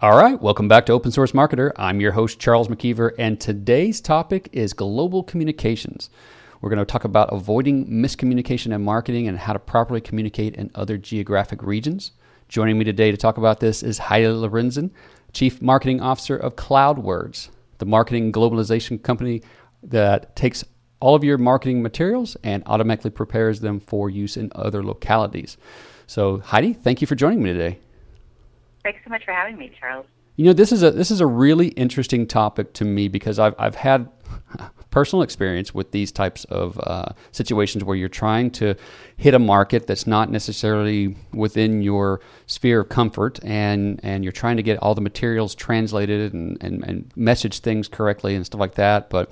All right, welcome back to Open Source Marketer. I'm your host, Charles McKeever, and today's topic is global communications. We're going to talk about avoiding miscommunication in marketing and how to properly communicate in other geographic regions. Joining me today to talk about this is Heidi Lorenzen, Chief Marketing Officer of CloudWords, the marketing globalization company that takes all of your marketing materials and automatically prepares them for use in other localities. So, Heidi, thank you for joining me today. Thanks so much for having me, Charles. You know, this is a this is a really interesting topic to me because I've I've had personal experience with these types of uh, situations where you're trying to hit a market that's not necessarily within your sphere of comfort and and you're trying to get all the materials translated and and, and message things correctly and stuff like that. But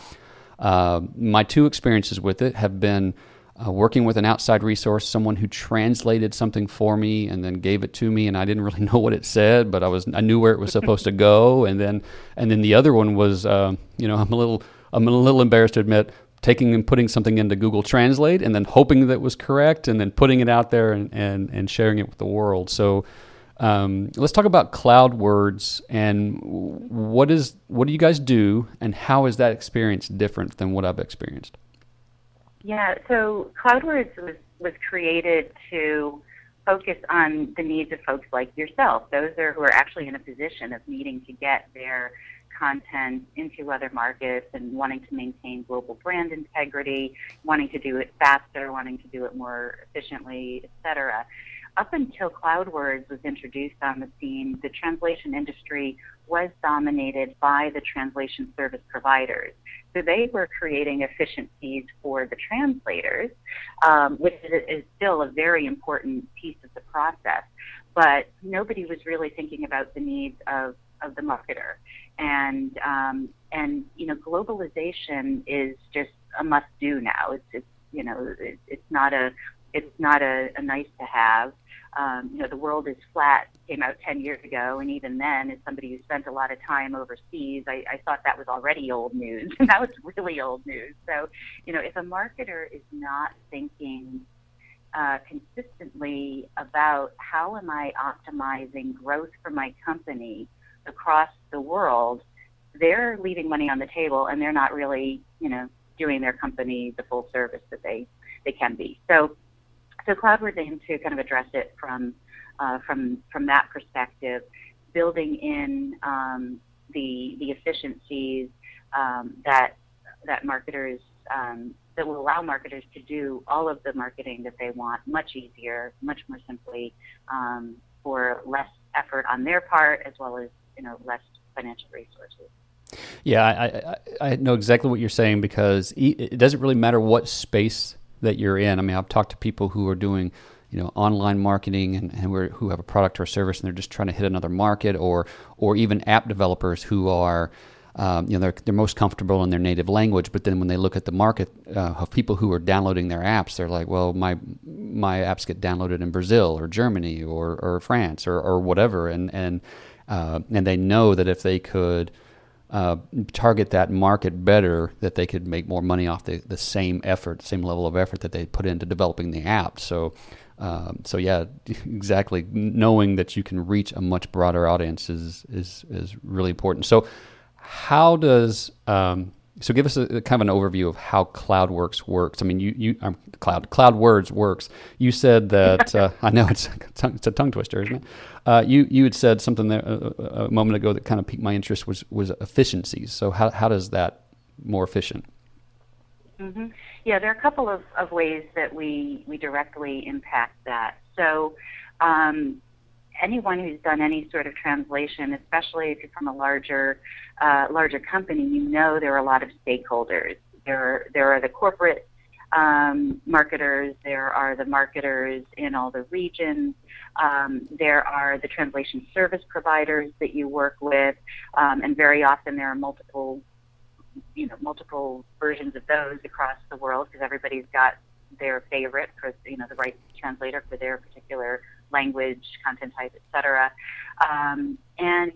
uh, my two experiences with it have been uh, working with an outside resource, someone who translated something for me and then gave it to me, and I didn't really know what it said, but I was I knew where it was supposed to go, and then and then the other one was, uh, you know, I'm a little I'm a little embarrassed to admit taking and putting something into Google Translate and then hoping that it was correct and then putting it out there and and, and sharing it with the world. So. Um, let's talk about CloudWords and what is what do you guys do and how is that experience different than what I've experienced? Yeah, so CloudWords was, was created to focus on the needs of folks like yourself, those are who are actually in a position of needing to get their content into other markets and wanting to maintain global brand integrity, wanting to do it faster, wanting to do it more efficiently, et cetera. Up until CloudWords was introduced on the scene, the translation industry was dominated by the translation service providers. So they were creating efficiencies for the translators, um, which is still a very important piece of the process. But nobody was really thinking about the needs of, of the marketer. And, um, and, you know, globalization is just a must do now. It's, it's, you know, it, it's not a, it's not a, a nice to have um, you know, The World is Flat came out 10 years ago, and even then, as somebody who spent a lot of time overseas, I, I thought that was already old news, and that was really old news. So, you know, if a marketer is not thinking uh, consistently about how am I optimizing growth for my company across the world, they're leaving money on the table, and they're not really, you know, doing their company the full service that they they can be. So so CloudWords aimed to kind of address it from uh, from from that perspective, building in um, the the efficiencies um, that that marketers um, that will allow marketers to do all of the marketing that they want much easier, much more simply, um, for less effort on their part as well as you know less financial resources. Yeah, I, I, I know exactly what you're saying because it doesn't really matter what space that you're in. I mean, I've talked to people who are doing, you know, online marketing and, and who have a product or service and they're just trying to hit another market, or or even app developers who are, um, you know, they're they're most comfortable in their native language, but then when they look at the market uh, of people who are downloading their apps, they're like, well, my my apps get downloaded in Brazil or Germany or or France or or whatever, and and uh, and they know that if they could uh, target that market better, that they could make more money off the, the same effort, same level of effort that they put into developing the app. So, um, so yeah, exactly. Knowing that you can reach a much broader audience is is is really important. So, how does um, so give us a, a, kind of an overview of how CloudWorks works. I mean, you you um, Cloud CloudWords works. You said that uh, I know it's it's a tongue twister, isn't it? Uh, you you had said something there a, uh, uh, a, moment ago that kind of piqued my interest was was efficiencies. So how how does that more efficient? Mm-hmm. Yeah, there are a couple of, of ways that we we directly impact that. So. Um, anyone who's done any sort of translation, especially if you're from a larger uh, larger company, you know there are a lot of stakeholders. There are, there are the corporate um, marketers, there are the marketers in all the regions, um, there are the translation service providers that you work with, um, and very often there are multiple, you know, multiple versions of those across the world because everybody's got their favorite for you know the right translator for their particular language, content type, etc. Um, and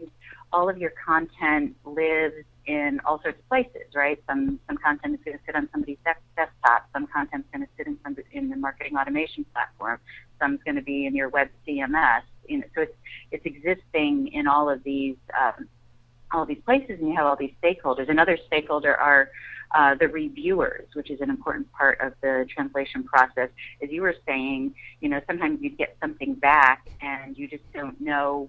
all of your content lives in all sorts of places, right? Some some content is going to sit on somebody's desktop. Some content is going to sit in some in the marketing automation platform. Some is going to be in your web CMS. you know, so it's it's existing in all of these um, all these places, and you have all these stakeholders. Another stakeholder are uh, the reviewers, which is an important part of the translation process. As you were saying, you know, sometimes you get something back and you just don't know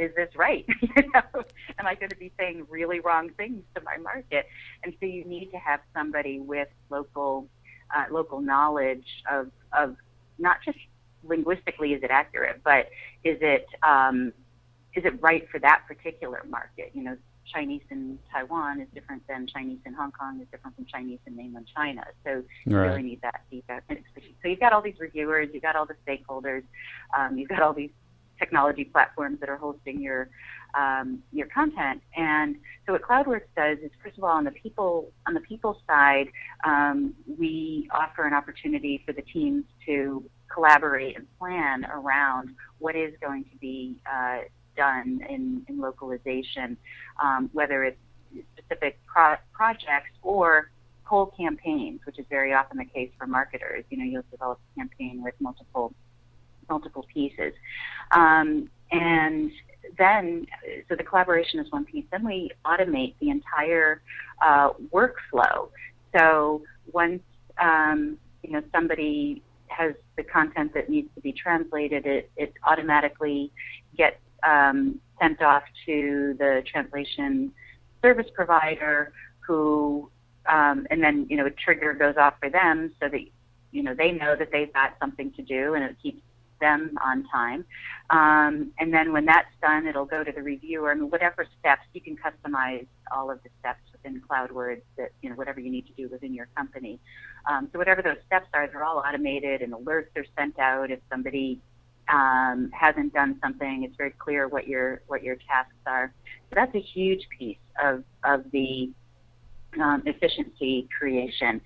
is this right? you know, am I going to be saying really wrong things to my market? And so you need to have somebody with local uh, local knowledge of of not just linguistically is it accurate, but is it um, is it right for that particular market? You know, Chinese in Taiwan is different than Chinese in Hong Kong is different from Chinese in mainland China. So you right. really need that feedback. So you've got all these reviewers, you've got all the stakeholders, um, you've got all these technology platforms that are hosting your um, your content. And so what CloudWords does is, first of all, on the people on the people side, um, we offer an opportunity for the teams to collaborate and plan around what is going to be uh, done in, in localization, um, whether it's specific pro- projects or whole campaigns, which is very often the case for marketers. You know, you'll develop a campaign with multiple multiple pieces. Um, and then, so the collaboration is one piece. Then we automate the entire uh, workflow. So once um, you know somebody has the content that needs to be translated, it, it automatically gets um, sent off to the translation service provider, who um, and then you know a trigger goes off for them so that you know they know that they've got something to do, and it keeps them on time. Um, and then when that's done, it'll go to the reviewer. I mean, whatever steps you can customize all of the steps within CloudWords that you know whatever you need to do within your company. Um, so whatever those steps are, they're all automated, and alerts are sent out if somebody um, hasn't done something. It's very clear what your what your tasks are. So that's a huge piece of of the um, efficiency creation.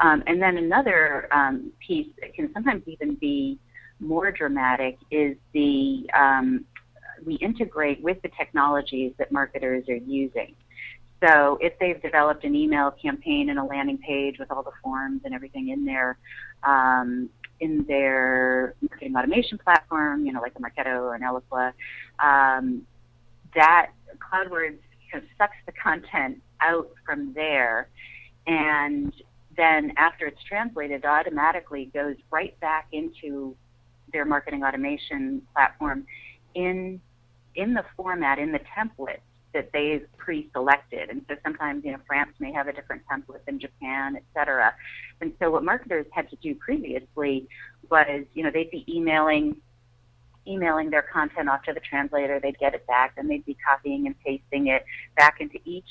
Um, and then another um, piece that can sometimes even be more dramatic is the um, we integrate with the technologies that marketers are using. So if they've developed an email campaign and a landing page with all the forms and everything in there, um, in their marketing automation platform, you know, like a Marketo or an Eloqua, um, that CloudWords kind of sucks the content out from there and then after it's translated, automatically goes right back into their marketing automation platform in in the format in the template that they've pre-selected. And so sometimes, you know, France may have a different template than Japan, et cetera. And so what marketers had to do previously was, you know, they'd be emailing emailing their content off to the translator, they'd get it back, and they'd be copying and pasting it back into each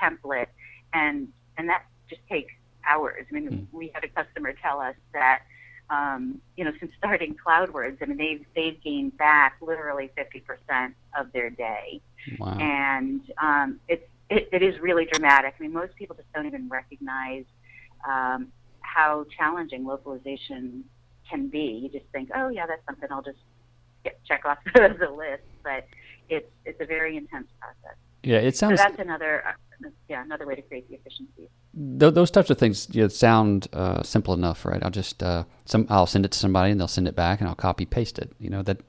template and and that just takes hours. I mean, mm. we had a customer tell us that um, you know, since starting CloudWords, I mean, they've they've gained back literally 50% of their day, wow. and um, it's it, it is really dramatic. I mean, most people just don't even recognize um, how challenging localization can be. You just think, oh yeah, that's something I'll just get, check off the list, but it's it's a very intense process. Yeah, it sounds. So that's another yeah another way to create the efficiencies th- those types of things you know, sound uh, simple enough, right? I'll just uh, some I'll send it to somebody and they'll send it back and I'll copy paste it. You know that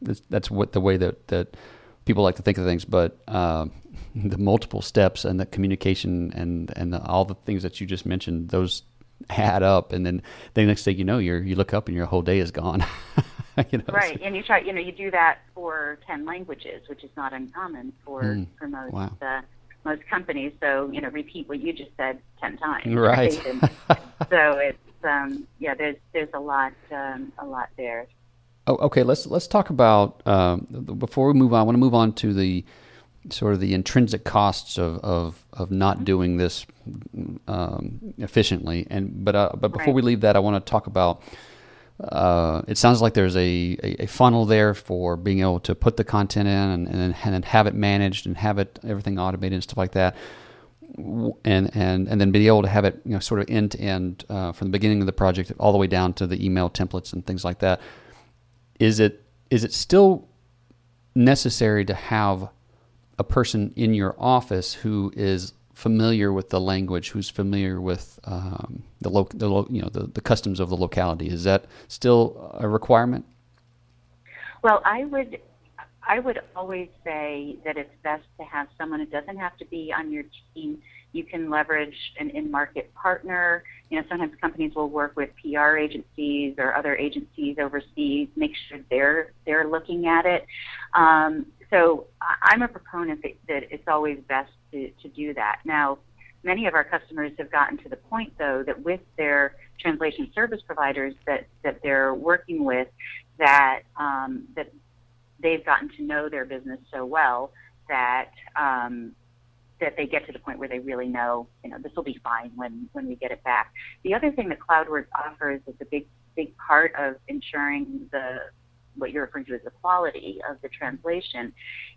that's, that's what the way that that people like to think of things. But uh, the multiple steps and the communication and and the, all the things that you just mentioned, those add up, and then the next thing you know, you're you look up and your whole day is gone. you know, right, so. and you try, you know, you do that for ten languages, which is not uncommon for mm, for most wow. uh, most companies. So you know, repeat what you just said ten times. Right. so it's um, yeah, there's there's a lot um, a lot there. Oh, okay. Let's let's talk about um, before we move on. I want to move on to the sort of the intrinsic costs of of, of not mm-hmm. doing this um, efficiently. And but uh, but before right. we leave that, I want to talk about uh, it sounds like there's a, a, funnel there for being able to put the content in and, and, and then have it managed and have it everything automated and stuff like that. And and and then be able to have it you know sort of end to end uh, from the beginning of the project all the way down to the email templates and things like that. Is it is it still necessary to have a person in your office who is familiar with the language, who's familiar with um, the, lo- the lo- you know the, the customs of the locality. Is that still a requirement? Well, I would I would always say that it's best to have someone. It doesn't have to be on your team. You can leverage an in-market partner. You know, sometimes companies will work with PR agencies or other agencies overseas, make sure they're they're looking at it. Um, so I'm a proponent that, that it's always best to, to do that. Now, many of our customers have gotten to the point, though, that with their translation service providers that, that they're working with, that um, that they've gotten to know their business so well that um, that they get to the point where they really know, you know, this will be fine when when we get it back. The other thing that CloudWords offers is a big big part of ensuring the what you're referring to as the quality of the translation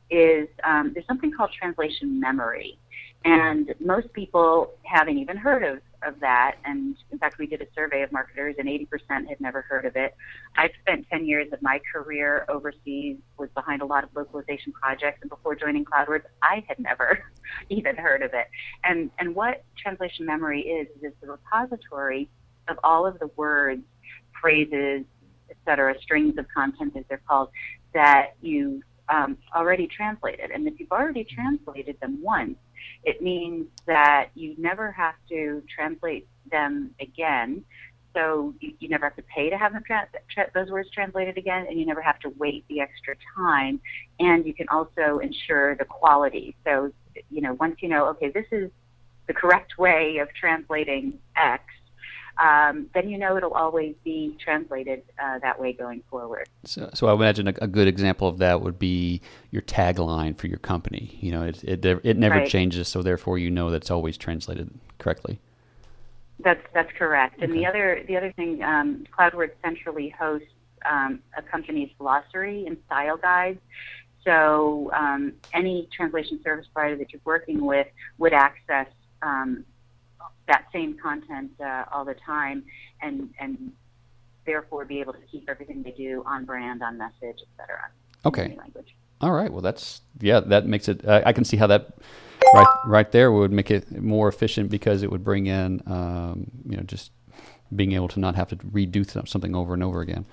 is um, there's something called translation memory. And most people haven't even heard of, of that. And in fact, we did a survey of marketers, and 80% had never heard of it. I've spent 10 years of my career overseas, was behind a lot of localization projects, and before joining CloudWords, I had never even heard of it. And, and what translation memory is, is the repository of all of the words, phrases, et cetera, strings of content, as they're called, that you um, already translated. And if you've already translated them once, it means that you never have to translate them again. So you, you never have to pay to have them tra- tra- those words translated again, and you never have to wait the extra time. And you can also ensure the quality. So you know, once you know, okay, this is the correct way of translating X, um, then you know it'll always be translated uh, that way going forward. So, so I imagine a, a, good example of that would be your tagline for your company. You know, it it, it never right. changes, so therefore you know that it's always translated correctly. That's that's correct. Okay. And the other the other thing, um, CloudWords centrally hosts um, a company's glossary and style guides. So um, any translation service provider that you're working with would access um, that same content uh, all the time and and therefore be able to keep everything they do on brand, on message, etc. Okay. All right. Well, that's yeah. That makes it. Uh, I can see how that right right there would make it more efficient because it would bring in um, you know just being able to not have to redo something over and over again.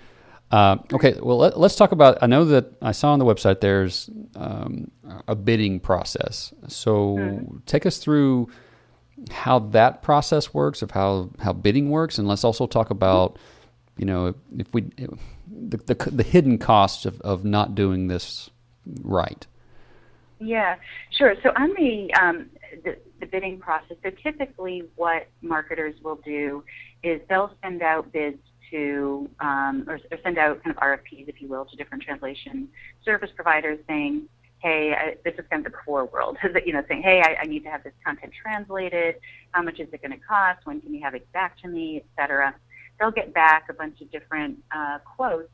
Uh, okay, well, let, us talk about. I know that I saw on the website there's um, a bidding process. So mm-hmm. take us through how that process works, of how, how bidding works, and let's also talk about, you know, if we the the, the hidden costs of, of not doing this right. Yeah, sure. So on the, um, the the bidding process, so typically what marketers will do is they'll send out bids to um, or, or, send out kind of RFPs, if you will, to different translation service providers, saying, hey, I, this is kind of the before world, you know, saying, hey, I, I need to have this content translated. How much is it going to cost? When can you have it back to me, et cetera. They'll get back a bunch of different uh, quotes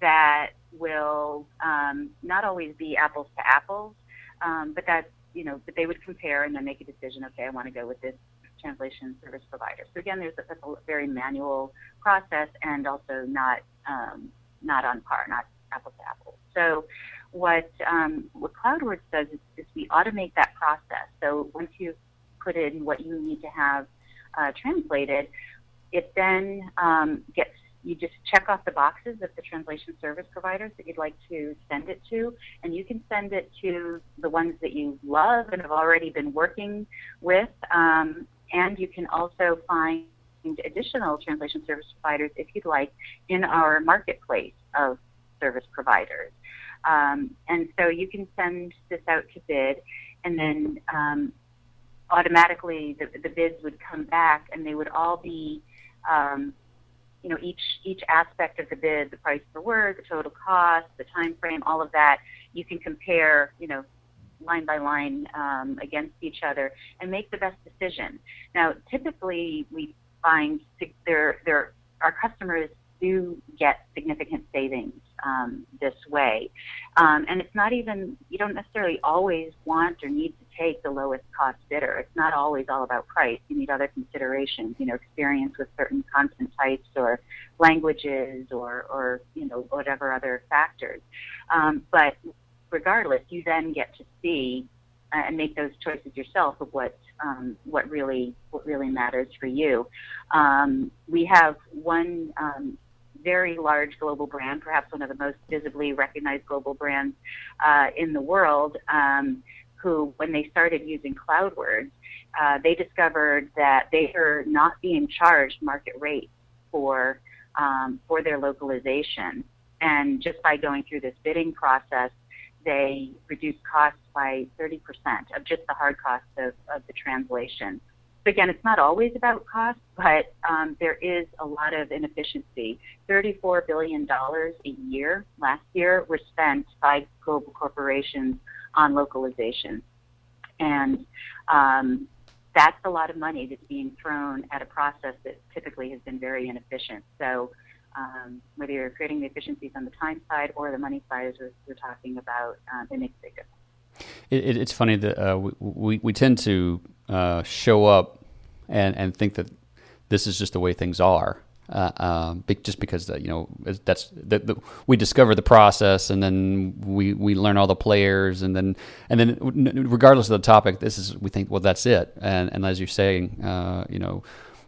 that will um, not always be apples to apples, um, but that you know, but they would compare and then make a decision. Okay, I want to go with this translation service provider. So again, there's a, a very manual process and also not um, not on par, not apples to apples. So what um, what CloudWords does is, is, we automate that process. So once you put in what you need to have uh, translated, it then um, gets you just check off the boxes of the translation service providers that you'd like to send it to, and you can send it to the ones that you love and have already been working with. Um, and you can also find additional translation service providers if you'd like in our marketplace of service providers. Um, and so you can send this out to bid, and then um, automatically the, the, bids would come back, and they would all be, um, you know, each each aspect of the bid, the price per word, the total cost, the time frame, all of that, you can compare, you know, line by line um, against each other and make the best decision. Now, typically we find there there our customers do get significant savings um, this way. Um, and it's not even, you don't necessarily always want or need to take the lowest cost bidder. It's not always all about price. You need other considerations, you know, experience with certain content types or languages or, or you know, whatever other factors. Um, but regardless, you then get to see uh, and make those choices yourself of what um, what really what really matters for you. Um, we have one um, very large global brand, perhaps one of the most visibly recognized global brands uh, in the world, um, who, when they started using CloudWords, uh, they discovered that they are not being charged market rate for um, for their localization. And just by going through this bidding process, they reduced costs by 30% of just the hard costs of, of the translation. Again, it's not always about cost, but um, there is a lot of inefficiency. $34 billion a year last year were spent by global corporations on localization. And um, that's a lot of money that's being thrown at a process that typically has been very inefficient. So um, whether you're creating the efficiencies on the time side or the money side, as we're, we're talking about, um, it makes a big difference. It, it, it's funny that uh, we, we tend to uh, show up and, and think that this is just the way things are uh, um, just because you know that's that we discover the process and then we we learn all the players and then and then regardless of the topic, this is we think well that's it. And and as you're saying, uh, you know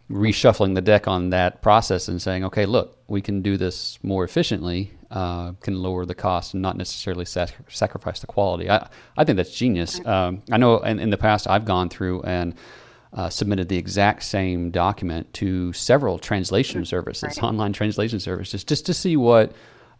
reshuffling the deck on that process and saying, okay, look, we can do this more efficiently, uh, can lower the cost and not necessarily sac- sacrifice the quality. I, I think that's genius. Um, I know in, in the past I've gone through and uh, submitted the exact same document to several translation mm-hmm. services, right. online translation services, just to see what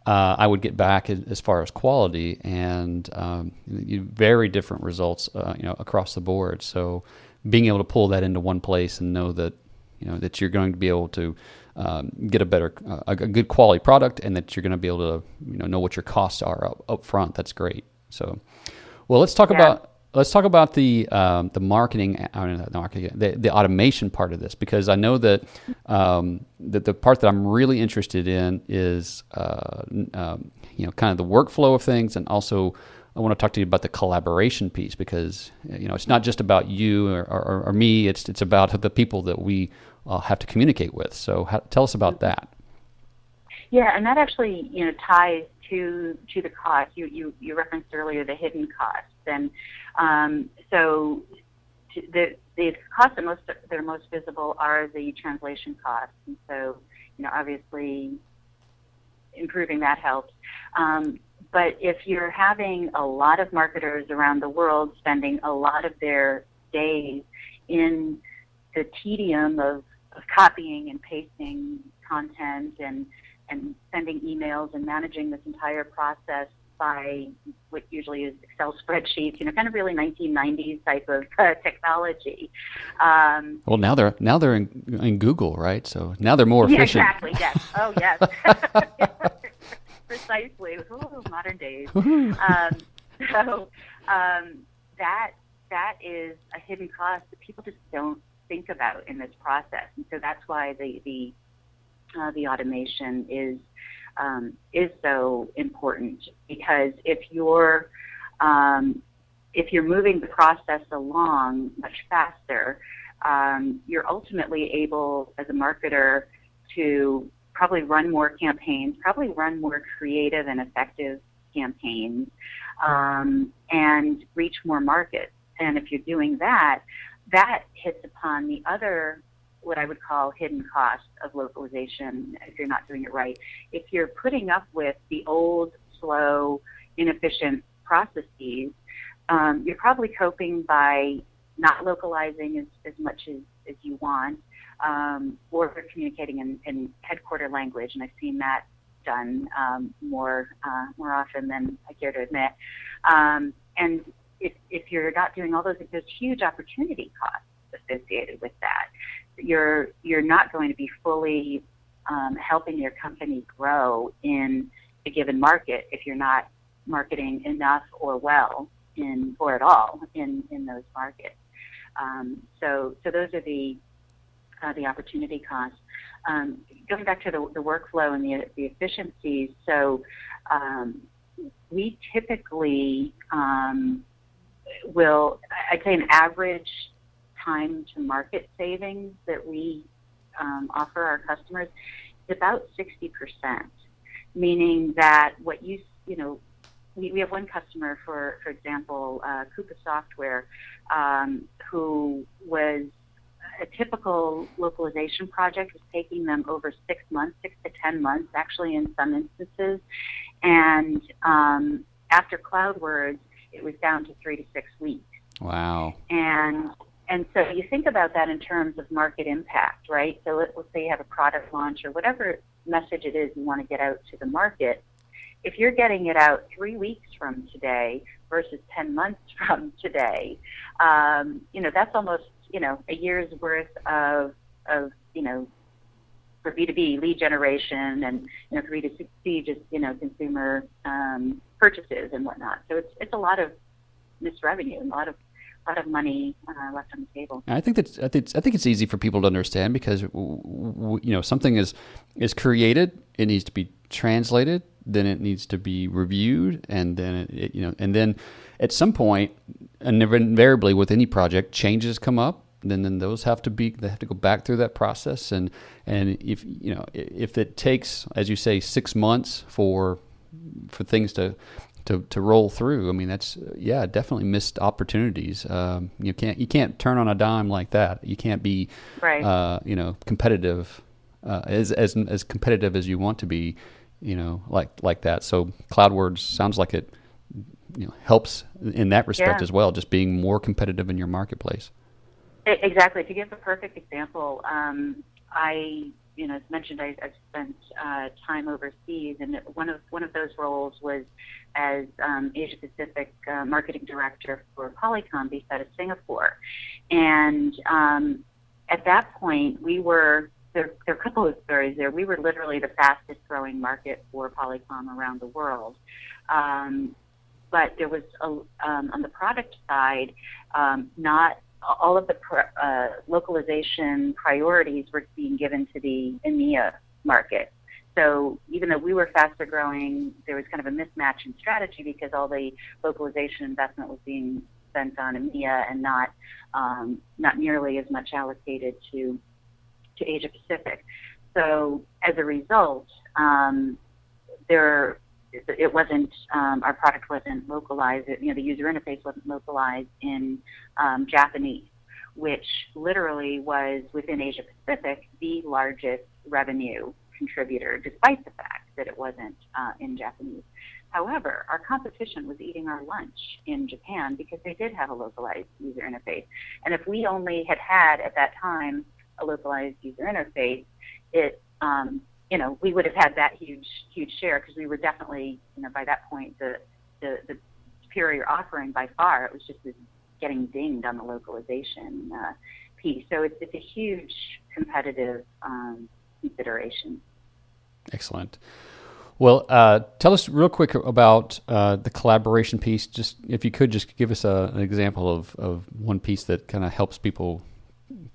uh, I would get back as far as quality and um, very different results, uh, you know, across the board. So being able to pull that into one place and know that you know that you're going to be able to um, get a better, uh, a good quality product, and that you're going to be able to you know know what your costs are up, up front. That's great. So, well, let's talk yeah. about let's talk about the um, the marketing, I mean, the, marketing the, the, automation part of this because I know that um, that the part that I'm really interested in is uh, um, you know kind of the workflow of things, and also I want to talk to you about the collaboration piece because you know it's not just about you or, or, or me; it's it's about the people that we uh, have to communicate with. So how, tell us about that. Yeah, and that actually you know ties to to the cost. You you, you referenced earlier the hidden costs, and um, so the the costs that most that are most visible are the translation costs, and so you know obviously improving that helps. Um, but if you're having a lot of marketers around the world spending a lot of their days in the tedium of, of copying and pasting content and and sending emails and managing this entire process by what usually is Excel spreadsheets, you know, kind of really 1990s type of uh, technology. Um, well, now they're now they're in, in Google, right? So now they're more yeah, efficient. exactly. Yes. Oh, yes. Precisely. Ooh, modern days. um, so um, that that is a hidden cost that people just don't think about in this process, and so that's why the the uh, the automation is um, is so important because if you're um, if you're moving the process along much faster, um, you're ultimately able as a marketer to probably run more campaigns, probably run more creative and effective campaigns, um, and reach more markets. And if you're doing that, that hits upon the other what I would call hidden costs of localization if you're not doing it right. If you're putting up with the old, slow, inefficient processes, um, you're probably coping by not localizing as, as much as, as you want, um, or communicating in, in headquarter language, and I've seen that done um, more uh, more often than I care to admit. Um, and if, if you're not doing all those, there's huge opportunity costs associated with that you're you're not going to be fully um, helping your company grow in a given market if you're not marketing enough or well in or at all in in those markets. Um, so so those are the uh, the opportunity cost. Um, going back to the, the workflow and the, the efficiencies, so um, we typically um, will, I'd say an average time to market savings that we um, offer our customers is about 60%, meaning that what you, you know, we, we have one customer, for, for example, uh, Coupa Software, um, who was a typical localization project was taking them over six months, six to ten months, actually in some instances. And um, after CloudWords, it was down to three to six weeks. Wow. And and so you think about that in terms of market impact, right? So let, let's say you have a product launch or whatever message it is you want to get out to the market. If you're getting it out three weeks from today versus 10 months from today, um, you know, that's almost, you know, a year's worth of, of, you know, for B2B lead generation and, you know, for B2C just, you know, consumer um, purchases and whatnot. So it's, it's a lot of missed revenue, a lot of a lot of money uh, left on the table. I think that's I think I think it's easy for people to understand because you know something is is created, it needs to be translated, then it needs to be reviewed, and then it, it, you know, and then at some point, and invariably with any project, changes come up. Then, then those have to be they have to go back through that process and and if you know if it takes as you say six months for for things to to, to roll through. I mean, that's yeah, definitely missed opportunities. Um, you can't you can't turn on a dime like that. You can't be right. uh, you know competitive uh, as as as competitive as you want to be. You know, like like that. So CloudWords sounds like it you know helps in that respect yeah. as well. Just being more competitive in your marketplace. Exactly. To give a perfect example, um, I you know, as mentioned, I, I've spent uh, time overseas, and one of one of those roles was as um, Asia Pacific uh, marketing director for Polycom based out of Singapore. And um, at that point, we were there, there are a couple of stories there. We were literally the fastest growing market for Polycom around the world. Um, but there was a, um, on the product side, um, not all of the uh, localization priorities were being given to the EMEA market. So even though we were faster growing, there was kind of a mismatch in strategy because all the localization investment was being spent on EMEA and not um, not nearly as much allocated to to Asia Pacific. So as a result, um, there it wasn't um, our product wasn't localized. You know, the user interface wasn't localized in um, Japanese, which literally was within Asia Pacific the largest revenue contributor, despite the fact that it wasn't uh, in Japanese. However, our competition was eating our lunch in Japan because they did have a localized user interface. And if we only had had at that time a localized user interface, it um, you know, we would have had that huge, huge share because we were definitely, you know, by that point, the, the, the superior offering by far. It was just this getting dinged on the localization uh, piece. So it's, it's a huge competitive um, consideration. Excellent. Well, uh, tell us real quick about uh, the collaboration piece. Just if you could, just give us a, an example of, of one piece that kind of helps people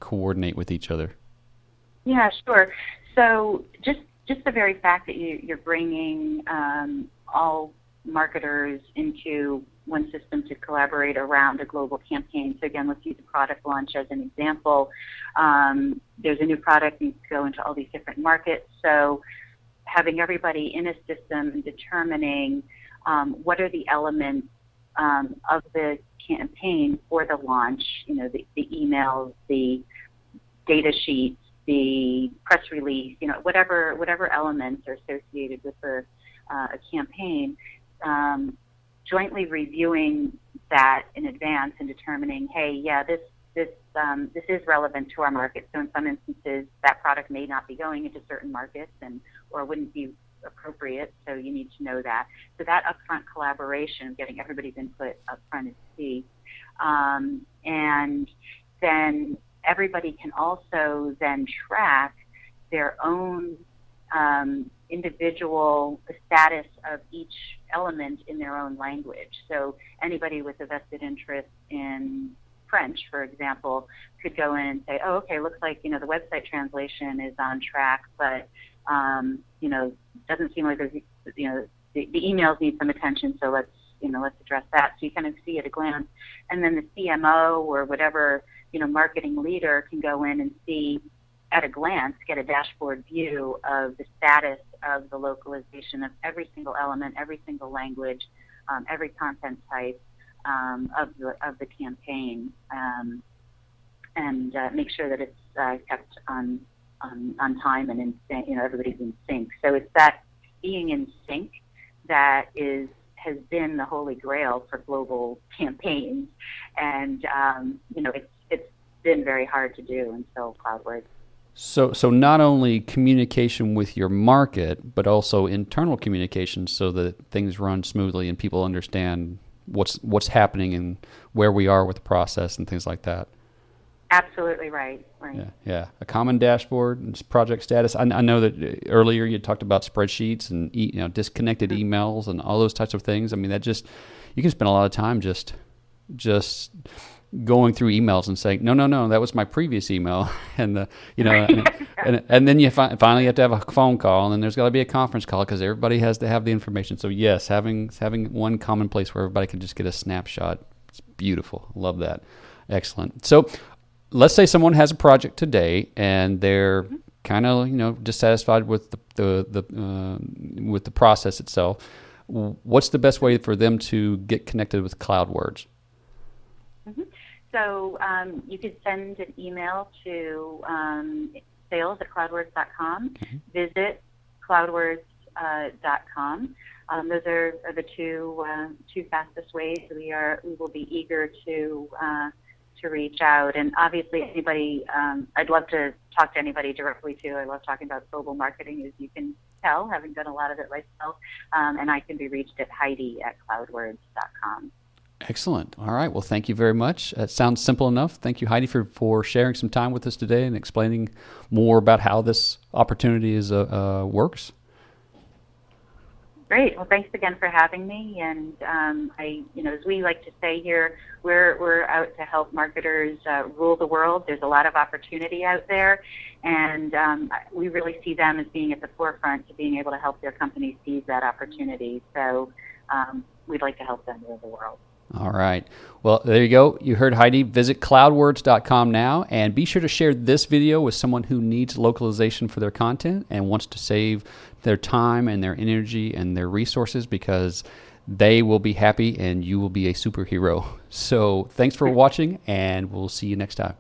coordinate with each other. Yeah, sure. So just just the very fact that you, you're bringing um, all marketers into one system to collaborate around a global campaign. So again, let's use a product launch as an example. Um, there's a new product needs to go into all these different markets. So having everybody in a system and determining um, what are the elements um, of the campaign for the launch, you know, the, the emails, the data sheets, the press release, you know, whatever whatever elements are associated with the, uh, a campaign, um, jointly reviewing that in advance and determining, hey, yeah, this this um, this is relevant to our market. So in some instances, that product may not be going into certain markets and or wouldn't be appropriate. You need to know that. So that upfront collaboration, getting everybody's input upfront is key. Um, and then everybody can also then track their own um, individual status of each element in their own language. So anybody with a vested interest in French, for example, could go in and say, "Oh, okay, looks like you know the website translation is on track, but um, you know doesn't seem like there's you know the, the emails need some attention, so let's you know let's address that." So you kind of see at a glance, and then the CMO or whatever you know, marketing leader can go in and see at a glance, get a dashboard view of the status of the localization of every single element, every single language, um, every content type um, of the of the campaign. Um, and uh, make sure that it's uh, kept on, on on time and in you know everybody's in sync. So it's that being in sync that is has been the holy grail for global campaigns, and um, you know it's it's been very hard to do until CloudWords. So, so not only communication with your market, but also internal communication, so that things run smoothly and people understand what's what's happening and where we are with the process and things like that. Absolutely right. Right. Yeah, yeah. A common dashboard and project status. I, I know that uh, earlier you talked about spreadsheets and you know disconnected mm-hmm. emails and all those types of things. I mean, that just you can spend a lot of time just just going through emails and saying, no, no, no, that was my previous email, and the you know, and, and, and, then you fi- finally have to have a phone call, and then there's got to be a conference call because everybody has to have the information. So yes, having having one common place where everybody can just get a snapshot, it's beautiful. Love that. Excellent. So let's say someone has a project today and they're kind of you know dissatisfied with the the, the uh, with the process itself. What's the best way for them to get connected with CloudWords? Mm-hmm. So um, you could send an email to um, sales at cloudwords.com. Mm-hmm. Visit cloudwords.com. Uh, um, those are, are, the two uh, two fastest ways. We are we will be eager to uh, to reach out. And obviously, anybody, um, I'd love to talk to anybody directly too. I love talking about global marketing, as you can tell, having done a lot of it myself. Um, and I can be reached at Heidi at cloudwords.com. Excellent. All right. Well, thank you very much. It sounds simple enough. Thank you, Heidi, for, for sharing some time with us today and explaining more about how this opportunity is uh, uh, works. Great. Well, thanks again for having me. And um, I, you know, as we like to say here, we're we're out to help marketers uh, rule the world. There's a lot of opportunity out there, and um, we really see them as being at the forefront to being able to help their companies seize that opportunity. So um, we'd like to help them rule the world. All right. Well, there you go. You heard Heidi. Visit cloudwords.com now and be sure to share this video with someone who needs localization for their content and wants to save their time and their energy and their resources because they will be happy and you will be a superhero. So, thanks for watching and we'll see you next time.